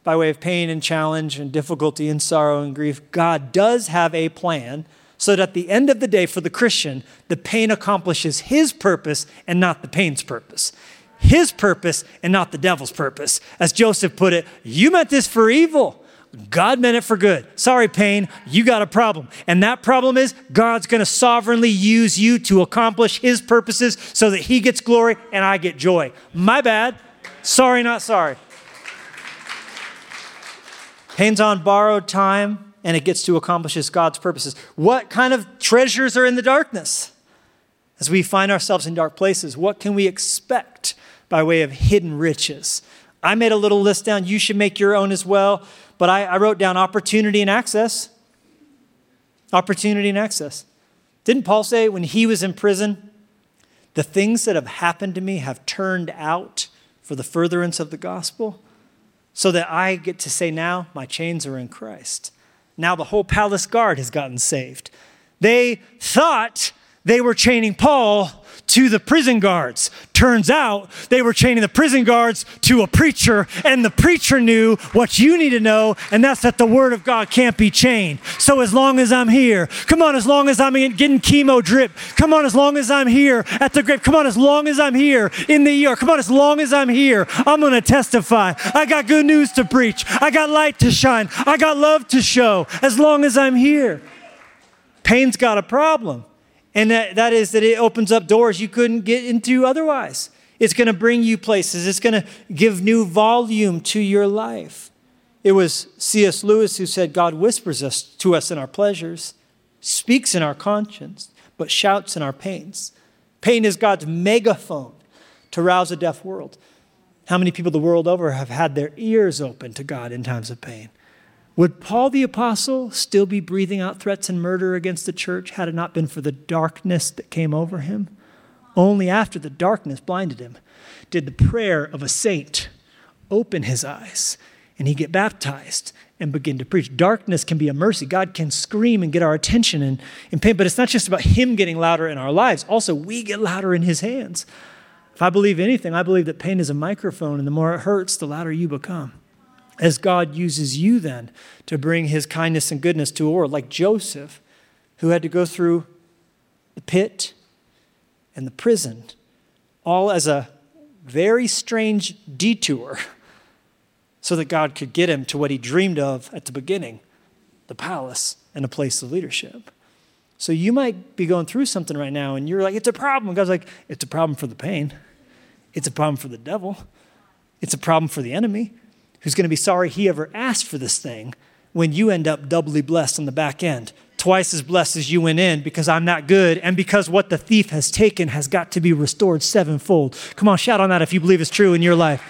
by way of pain and challenge and difficulty and sorrow and grief, God does have a plan so that at the end of the day, for the Christian, the pain accomplishes his purpose and not the pain's purpose. His purpose and not the devil's purpose. As Joseph put it, you meant this for evil. God meant it for good. Sorry, pain, you got a problem. And that problem is God's going to sovereignly use you to accomplish his purposes so that he gets glory and I get joy. My bad. Sorry, not sorry. Pain's on borrowed time and it gets to accomplish God's purposes. What kind of treasures are in the darkness? As we find ourselves in dark places, what can we expect by way of hidden riches? I made a little list down. You should make your own as well. But I, I wrote down opportunity and access. Opportunity and access. Didn't Paul say when he was in prison, the things that have happened to me have turned out for the furtherance of the gospel? So that I get to say now, my chains are in Christ. Now the whole palace guard has gotten saved. They thought they were chaining Paul to the prison guards. Turns out they were chaining the prison guards to a preacher, and the preacher knew what you need to know, and that's that the word of God can't be chained. So as long as I'm here, come on, as long as I'm getting chemo drip, come on, as long as I'm here at the grave, come on, as long as I'm here in the ER, come on, as long as I'm here, I'm gonna testify. I got good news to preach, I got light to shine, I got love to show, as long as I'm here. Pain's got a problem. And that, that is that it opens up doors you couldn't get into otherwise. It's going to bring you places, it's going to give new volume to your life. It was C.S. Lewis who said, God whispers us to us in our pleasures, speaks in our conscience, but shouts in our pains. Pain is God's megaphone to rouse a deaf world. How many people the world over have had their ears open to God in times of pain? Would Paul the Apostle still be breathing out threats and murder against the church had it not been for the darkness that came over him? Only after the darkness blinded him did the prayer of a saint open his eyes and he get baptized and begin to preach. Darkness can be a mercy. God can scream and get our attention and, and pain, but it's not just about him getting louder in our lives. Also, we get louder in his hands. If I believe anything, I believe that pain is a microphone, and the more it hurts, the louder you become as God uses you then to bring his kindness and goodness to a world, like Joseph, who had to go through the pit and the prison, all as a very strange detour, so that God could get him to what he dreamed of at the beginning the palace and a place of leadership. So you might be going through something right now and you're like, it's a problem. God's like, it's a problem for the pain, it's a problem for the devil, it's a problem for the enemy who's going to be sorry he ever asked for this thing when you end up doubly blessed on the back end. twice as blessed as you went in because I'm not good and because what the thief has taken has got to be restored sevenfold. Come on, shout on that if you believe it's true in your life.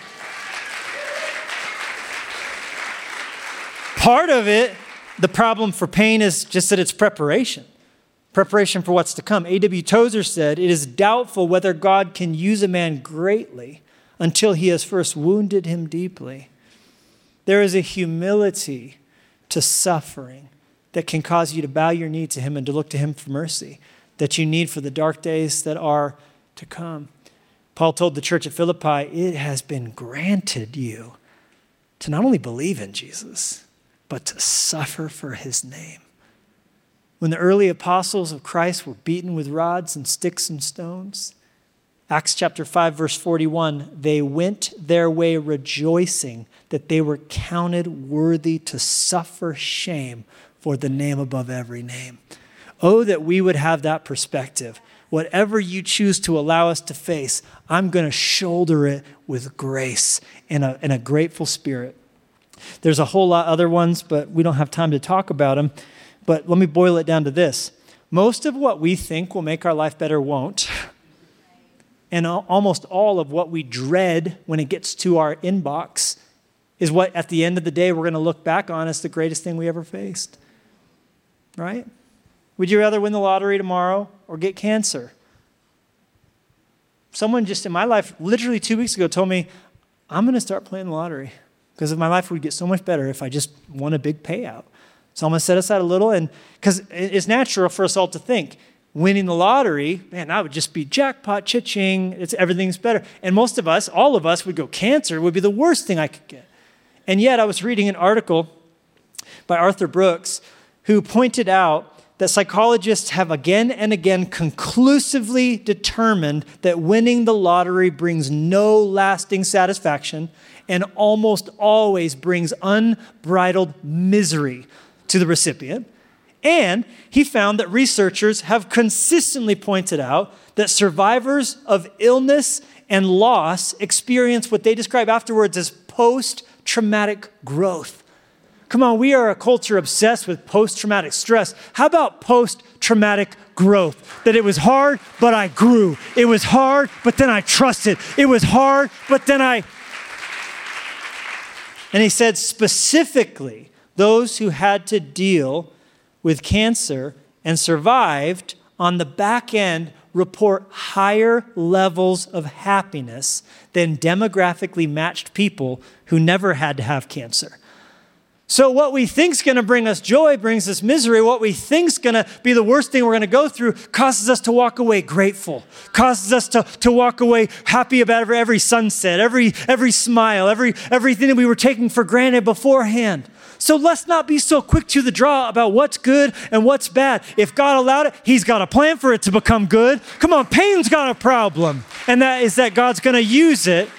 Part of it, the problem for pain is just that it's preparation. Preparation for what's to come. A.W. Tozer said, It is doubtful whether God can use a man greatly until he has first wounded him deeply. There is a humility to suffering that can cause you to bow your knee to him and to look to him for mercy that you need for the dark days that are to come. Paul told the church at Philippi, It has been granted you to not only believe in Jesus, but to suffer for his name. When the early apostles of Christ were beaten with rods and sticks and stones, Acts chapter 5, verse 41, they went their way rejoicing that they were counted worthy to suffer shame for the name above every name. Oh, that we would have that perspective. Whatever you choose to allow us to face, I'm going to shoulder it with grace and a, and a grateful spirit. There's a whole lot other ones, but we don't have time to talk about them. But let me boil it down to this most of what we think will make our life better won't. And almost all of what we dread when it gets to our inbox is what, at the end of the day, we're going to look back on as the greatest thing we ever faced. Right? Would you rather win the lottery tomorrow or get cancer? Someone just in my life, literally two weeks ago, told me, I'm going to start playing the lottery because my life would get so much better if I just won a big payout. So I'm going to set aside a little, and because it's natural for us all to think, winning the lottery, man, that would just be jackpot, cha-ching, it's, everything's better. And most of us, all of us, would go, cancer would be the worst thing I could get. And yet I was reading an article by Arthur Brooks who pointed out that psychologists have again and again conclusively determined that winning the lottery brings no lasting satisfaction and almost always brings unbridled misery to the recipient. And he found that researchers have consistently pointed out that survivors of illness and loss experience what they describe afterwards as post traumatic growth. Come on, we are a culture obsessed with post traumatic stress. How about post traumatic growth? That it was hard, but I grew. It was hard, but then I trusted. It was hard, but then I and he said specifically, those who had to deal with cancer and survived on the back end report higher levels of happiness than demographically matched people who never had to have cancer. So, what we think is going to bring us joy brings us misery. What we think is going to be the worst thing we're going to go through causes us to walk away grateful, causes us to, to walk away happy about every, every sunset, every, every smile, every, everything that we were taking for granted beforehand. So, let's not be so quick to the draw about what's good and what's bad. If God allowed it, He's got a plan for it to become good. Come on, pain's got a problem, and that is that God's going to use it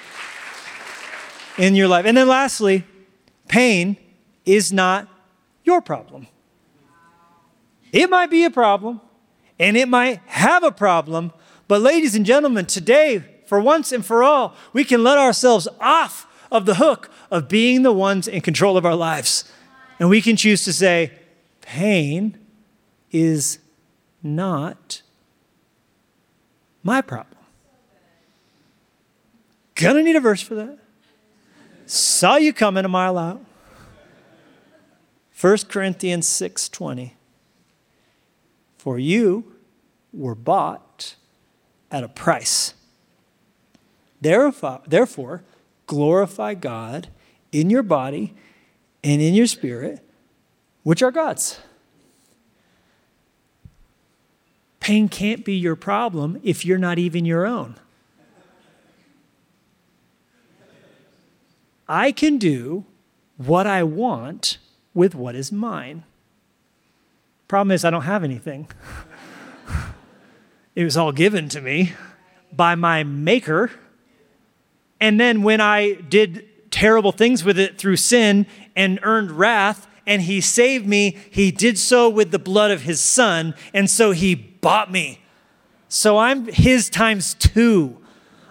in your life. And then, lastly, pain is not your problem. It might be a problem and it might have a problem, but ladies and gentlemen, today, for once and for all, we can let ourselves off of the hook of being the ones in control of our lives. And we can choose to say, pain is not my problem. Gonna need a verse for that. Saw you coming a mile out. 1 Corinthians 6:20 For you were bought at a price. Therefore, glorify God in your body and in your spirit, which are God's. Pain can't be your problem if you're not even your own. I can do what I want with what is mine. Problem is, I don't have anything. it was all given to me by my maker. And then when I did terrible things with it through sin and earned wrath, and he saved me, he did so with the blood of his son, and so he bought me. So I'm his times two.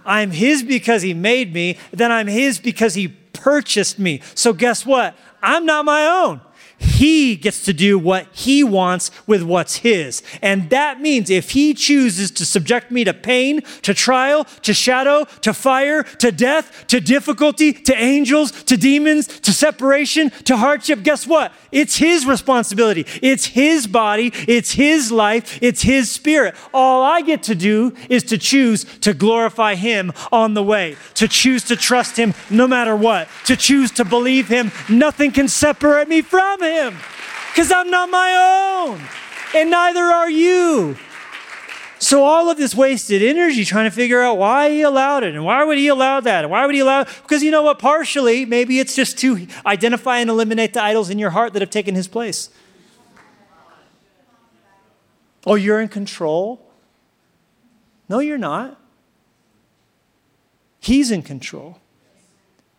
I'm his because he made me, then I'm his because he purchased me. So guess what? I'm not my own. He gets to do what he wants with what's his. And that means if he chooses to subject me to pain, to trial, to shadow, to fire, to death, to difficulty, to angels, to demons, to separation, to hardship, guess what? It's his responsibility. It's his body. It's his life. It's his spirit. All I get to do is to choose to glorify him on the way, to choose to trust him no matter what, to choose to believe him. Nothing can separate me from him because I'm not my own, and neither are you. So all of this wasted energy trying to figure out why he allowed it and why would he allow that and why would he allow because you know what partially maybe it's just to identify and eliminate the idols in your heart that have taken his place. Oh, you're in control? No, you're not. He's in control.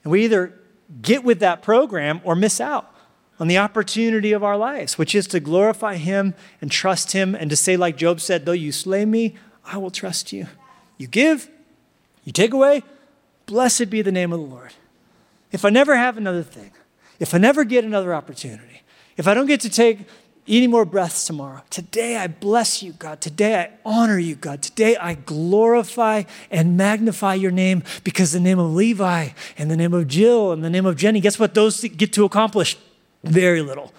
And we either get with that program or miss out on the opportunity of our lives, which is to glorify Him and trust Him and to say, like Job said, though you slay me, I will trust you. You give, you take away, blessed be the name of the Lord. If I never have another thing, if I never get another opportunity, if I don't get to take any more breaths tomorrow, today I bless you, God. Today I honor you, God. Today I glorify and magnify your name because the name of Levi and the name of Jill and the name of Jenny, guess what those get to accomplish? Very little.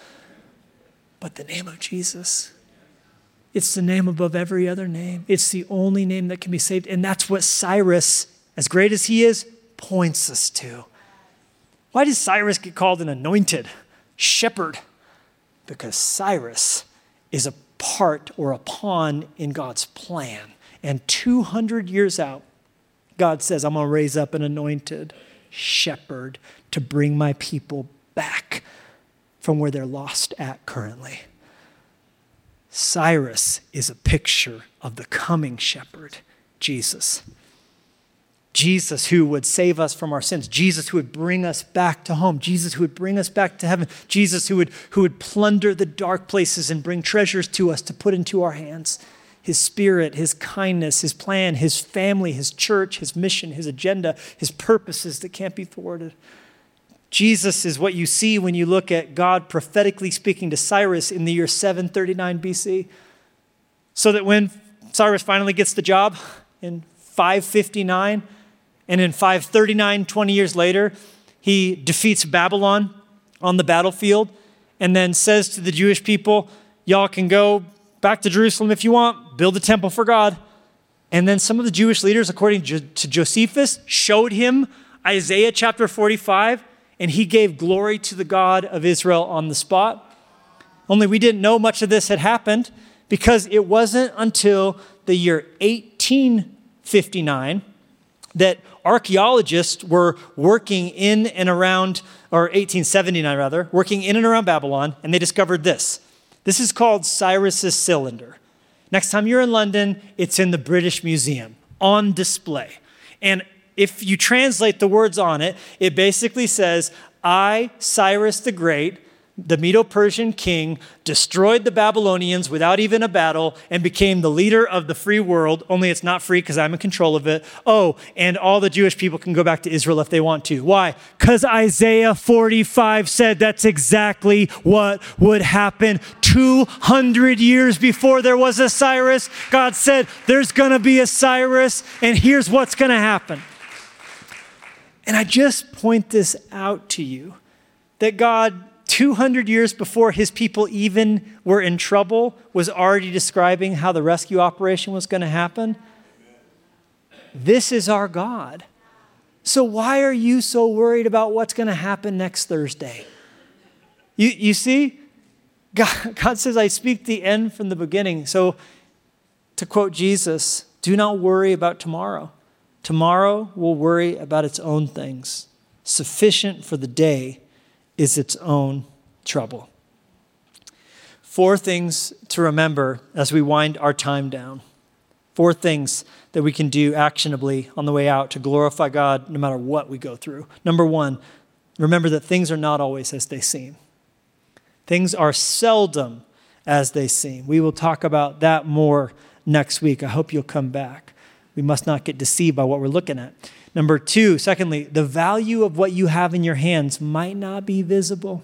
But the name of Jesus, it's the name above every other name. It's the only name that can be saved. And that's what Cyrus, as great as he is, points us to. Why does Cyrus get called an anointed shepherd? Because Cyrus is a part or a pawn in God's plan. And 200 years out, God says, I'm going to raise up an anointed shepherd to bring my people back from where they're lost at currently. Cyrus is a picture of the coming shepherd, Jesus. Jesus who would save us from our sins, Jesus who would bring us back to home, Jesus who would bring us back to heaven, Jesus who would, who would plunder the dark places and bring treasures to us to put into our hands. His spirit, his kindness, his plan, his family, his church, his mission, his agenda, his purposes that can't be thwarted. Jesus is what you see when you look at God prophetically speaking to Cyrus in the year 739 BC. So that when Cyrus finally gets the job in 559, and in 539, 20 years later, he defeats Babylon on the battlefield and then says to the Jewish people, Y'all can go back to Jerusalem if you want, build a temple for God. And then some of the Jewish leaders, according to Josephus, showed him Isaiah chapter 45 and he gave glory to the God of Israel on the spot. Only we didn't know much of this had happened because it wasn't until the year 1859 that archaeologists were working in and around, or 1879 rather, working in and around Babylon, and they discovered this. This is called Cyrus's cylinder. Next time you're in London, it's in the British Museum on display. And if you translate the words on it, it basically says, I, Cyrus the Great, the Medo Persian king, destroyed the Babylonians without even a battle and became the leader of the free world, only it's not free because I'm in control of it. Oh, and all the Jewish people can go back to Israel if they want to. Why? Because Isaiah 45 said that's exactly what would happen 200 years before there was a Cyrus. God said, There's going to be a Cyrus, and here's what's going to happen. And I just point this out to you that God, 200 years before his people even were in trouble, was already describing how the rescue operation was going to happen. This is our God. So, why are you so worried about what's going to happen next Thursday? You, you see, God, God says, I speak the end from the beginning. So, to quote Jesus, do not worry about tomorrow. Tomorrow will worry about its own things. Sufficient for the day is its own trouble. Four things to remember as we wind our time down. Four things that we can do actionably on the way out to glorify God no matter what we go through. Number one, remember that things are not always as they seem. Things are seldom as they seem. We will talk about that more next week. I hope you'll come back. We must not get deceived by what we're looking at. Number two, secondly, the value of what you have in your hands might not be visible,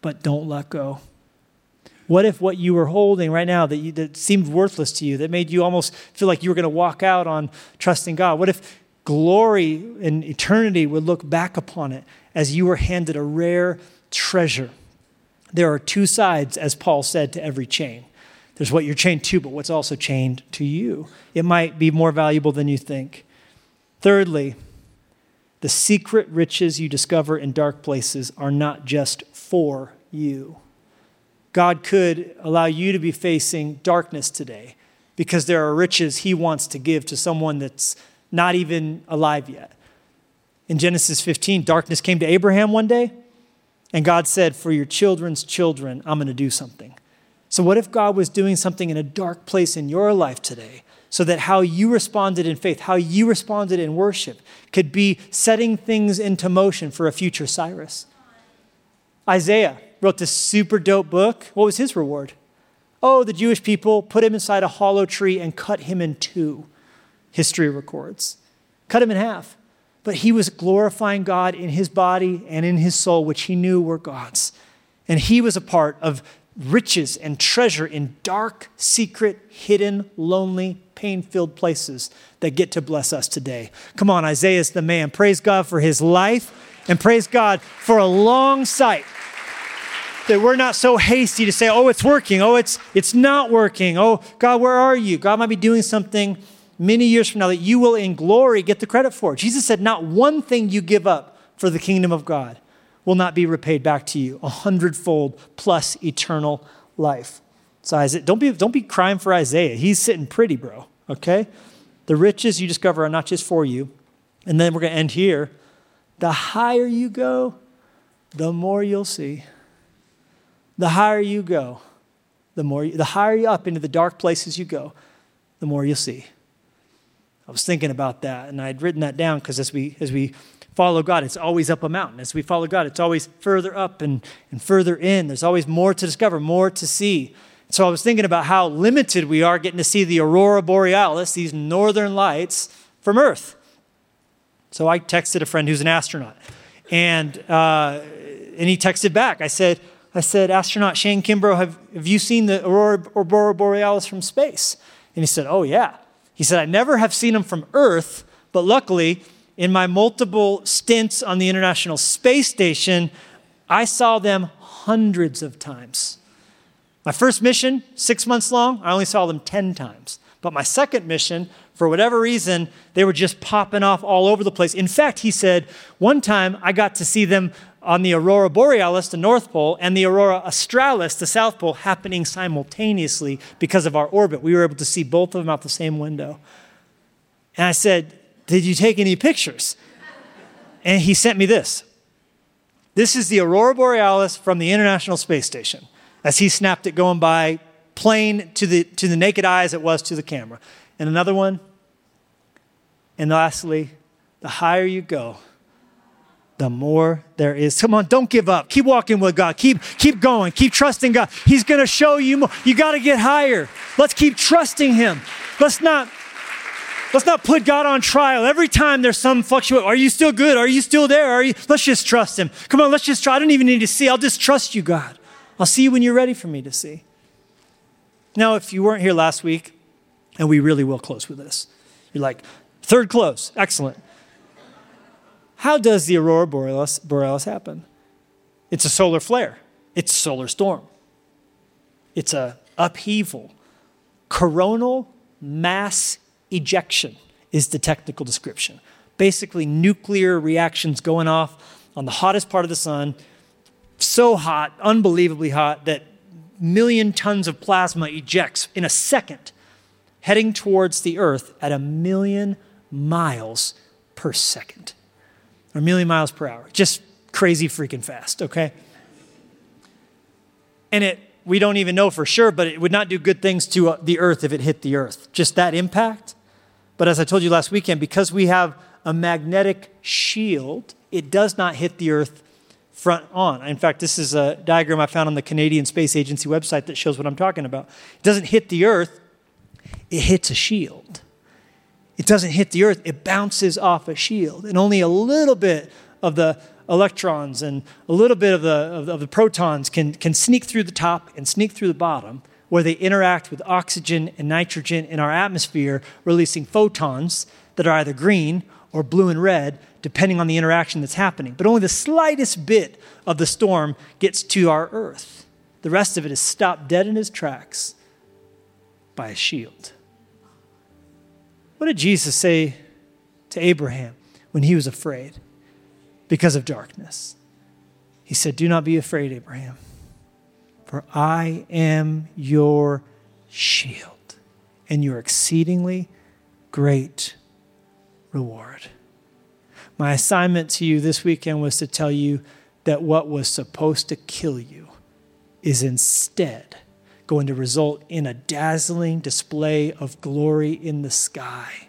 but don't let go? What if what you were holding right now that, you, that seemed worthless to you, that made you almost feel like you were going to walk out on trusting God? What if glory and eternity would look back upon it as you were handed a rare treasure? There are two sides, as Paul said, to every chain. There's what you're chained to, but what's also chained to you. It might be more valuable than you think. Thirdly, the secret riches you discover in dark places are not just for you. God could allow you to be facing darkness today because there are riches He wants to give to someone that's not even alive yet. In Genesis 15, darkness came to Abraham one day, and God said, For your children's children, I'm going to do something. So, what if God was doing something in a dark place in your life today so that how you responded in faith, how you responded in worship, could be setting things into motion for a future Cyrus? Isaiah wrote this super dope book. What was his reward? Oh, the Jewish people put him inside a hollow tree and cut him in two, history records. Cut him in half. But he was glorifying God in his body and in his soul, which he knew were God's. And he was a part of riches and treasure in dark, secret, hidden, lonely, pain filled places that get to bless us today. Come on, Isaiah's the man. Praise God for his life and praise God for a long sight that we're not so hasty to say, oh, it's working. Oh, it's, it's not working. Oh, God, where are you? God might be doing something many years from now that you will in glory get the credit for. Jesus said, not one thing you give up for the kingdom of God will not be repaid back to you a hundredfold plus eternal life. So Isaiah, don't be, don't be crying for Isaiah. He's sitting pretty, bro, okay? The riches you discover are not just for you. And then we're going to end here. The higher you go, the more you'll see the higher you go, the more you, the higher you up into the dark places you go, the more you'll see. I was thinking about that, and I had written that down because as we as we follow God, it's always up a mountain. As we follow God, it's always further up and, and further in. There's always more to discover, more to see. So I was thinking about how limited we are getting to see the aurora borealis, these northern lights from Earth. So I texted a friend who's an astronaut, and uh, and he texted back. I said, I said, astronaut Shane Kimbrough, have, have you seen the aurora, aurora borealis from space? And he said, oh, yeah. He said, I never have seen them from Earth, but luckily, in my multiple stints on the International Space Station, I saw them hundreds of times. My first mission, six months long, I only saw them 10 times. But my second mission, for whatever reason, they were just popping off all over the place. In fact, he said, one time I got to see them on the aurora borealis, the North Pole, and the aurora australis, the South Pole, happening simultaneously because of our orbit. We were able to see both of them out the same window. And I said, Did you take any pictures? And he sent me this. This is the aurora borealis from the International Space Station as he snapped it going by, plain to the, to the naked eye as it was to the camera. And another one. And lastly, the higher you go, the more there is. Come on, don't give up. Keep walking with God. Keep, keep going. Keep trusting God. He's going to show you more. You got to get higher. Let's keep trusting Him. Let's not, let's not put God on trial. Every time there's some fluctuation, are you still good? Are you still there? Are you, let's just trust Him. Come on, let's just try. I don't even need to see. I'll just trust you, God. I'll see you when you're ready for me to see. Now, if you weren't here last week, and we really will close with this, you're like, third close, excellent. How does the aurora borealis, borealis happen? It's a solar flare. It's a solar storm. It's a upheaval. Coronal mass ejection is the technical description. Basically, nuclear reactions going off on the hottest part of the sun, so hot, unbelievably hot, that million tons of plasma ejects in a second, heading towards the Earth at a million miles per second or a million miles per hour. Just crazy freaking fast, okay? And it, we don't even know for sure, but it would not do good things to uh, the earth if it hit the earth. Just that impact. But as I told you last weekend, because we have a magnetic shield, it does not hit the earth front on. In fact, this is a diagram I found on the Canadian Space Agency website that shows what I'm talking about. It doesn't hit the earth, it hits a shield it doesn't hit the earth, it bounces off a shield. And only a little bit of the electrons and a little bit of the, of the, of the protons can, can sneak through the top and sneak through the bottom, where they interact with oxygen and nitrogen in our atmosphere, releasing photons that are either green or blue and red, depending on the interaction that's happening. But only the slightest bit of the storm gets to our Earth. The rest of it is stopped dead in its tracks by a shield. What did Jesus say to Abraham when he was afraid because of darkness? He said, Do not be afraid, Abraham, for I am your shield and your exceedingly great reward. My assignment to you this weekend was to tell you that what was supposed to kill you is instead going to result in a dazzling display of glory in the sky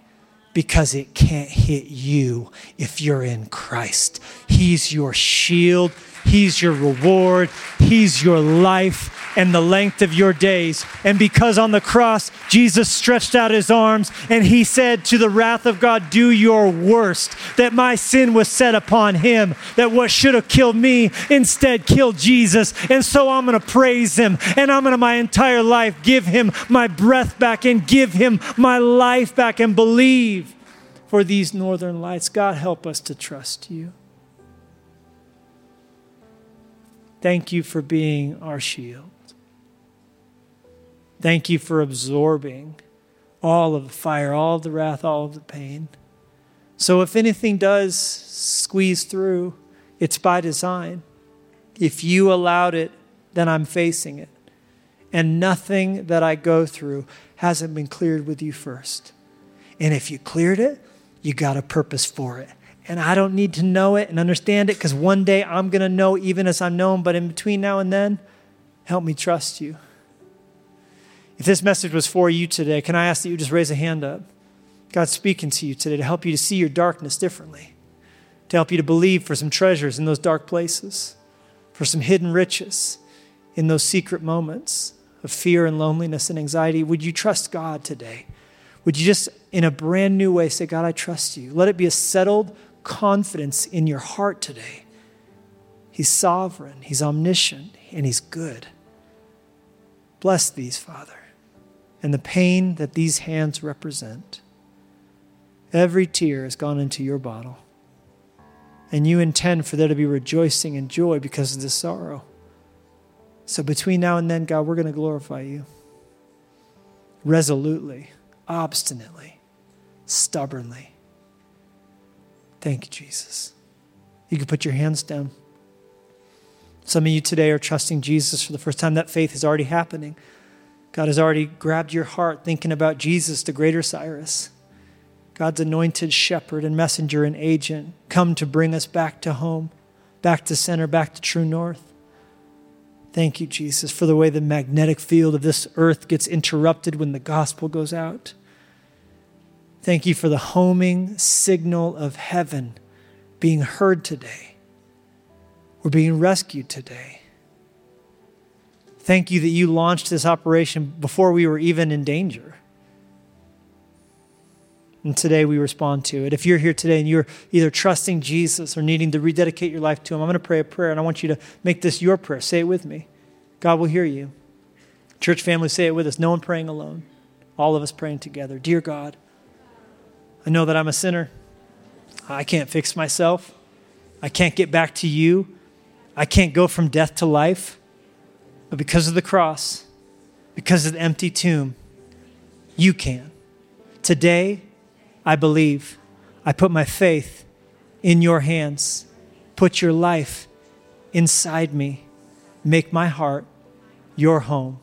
because it can't hit you if you're in Christ. He's your shield, He's your reward, He's your life and the length of your days. And because on the cross, Jesus stretched out His arms and He said to the wrath of God, Do your worst, that my sin was set upon Him, that what should have killed me instead killed Jesus. And so I'm going to praise Him and I'm going to my entire life give Him my breath back and give Him my life back and believe for these northern lights. God, help us to trust you. Thank you for being our shield. Thank you for absorbing all of the fire, all of the wrath, all of the pain. So if anything does squeeze through, it's by design. If you allowed it, then I'm facing it. And nothing that I go through hasn't been cleared with you first. And if you cleared it, you got a purpose for it and I don't need to know it and understand it because one day I'm going to know even as I'm known. But in between now and then, help me trust you. If this message was for you today, can I ask that you just raise a hand up? God's speaking to you today to help you to see your darkness differently, to help you to believe for some treasures in those dark places, for some hidden riches in those secret moments of fear and loneliness and anxiety. Would you trust God today? Would you just, in a brand new way, say, God, I trust you? Let it be a settled, confidence in your heart today. He's sovereign, He's omniscient, and He's good. Bless these, Father, and the pain that these hands represent. Every tear has gone into your bottle, and you intend for there to be rejoicing and joy because of this sorrow. So between now and then, God, we're going to glorify you resolutely, obstinately, stubbornly. Thank you, Jesus. You can put your hands down. Some of you today are trusting Jesus for the first time. That faith is already happening. God has already grabbed your heart thinking about Jesus, the greater Cyrus, God's anointed shepherd and messenger and agent, come to bring us back to home, back to center, back to true north. Thank you, Jesus, for the way the magnetic field of this earth gets interrupted when the gospel goes out. Thank you for the homing signal of heaven being heard today. We're being rescued today. Thank you that you launched this operation before we were even in danger. And today we respond to it. If you're here today and you're either trusting Jesus or needing to rededicate your life to Him, I'm going to pray a prayer and I want you to make this your prayer. Say it with me. God will hear you. Church family, say it with us. No one praying alone. All of us praying together. Dear God, I know that I'm a sinner. I can't fix myself. I can't get back to you. I can't go from death to life. But because of the cross, because of the empty tomb, you can. Today, I believe. I put my faith in your hands. Put your life inside me. Make my heart your home.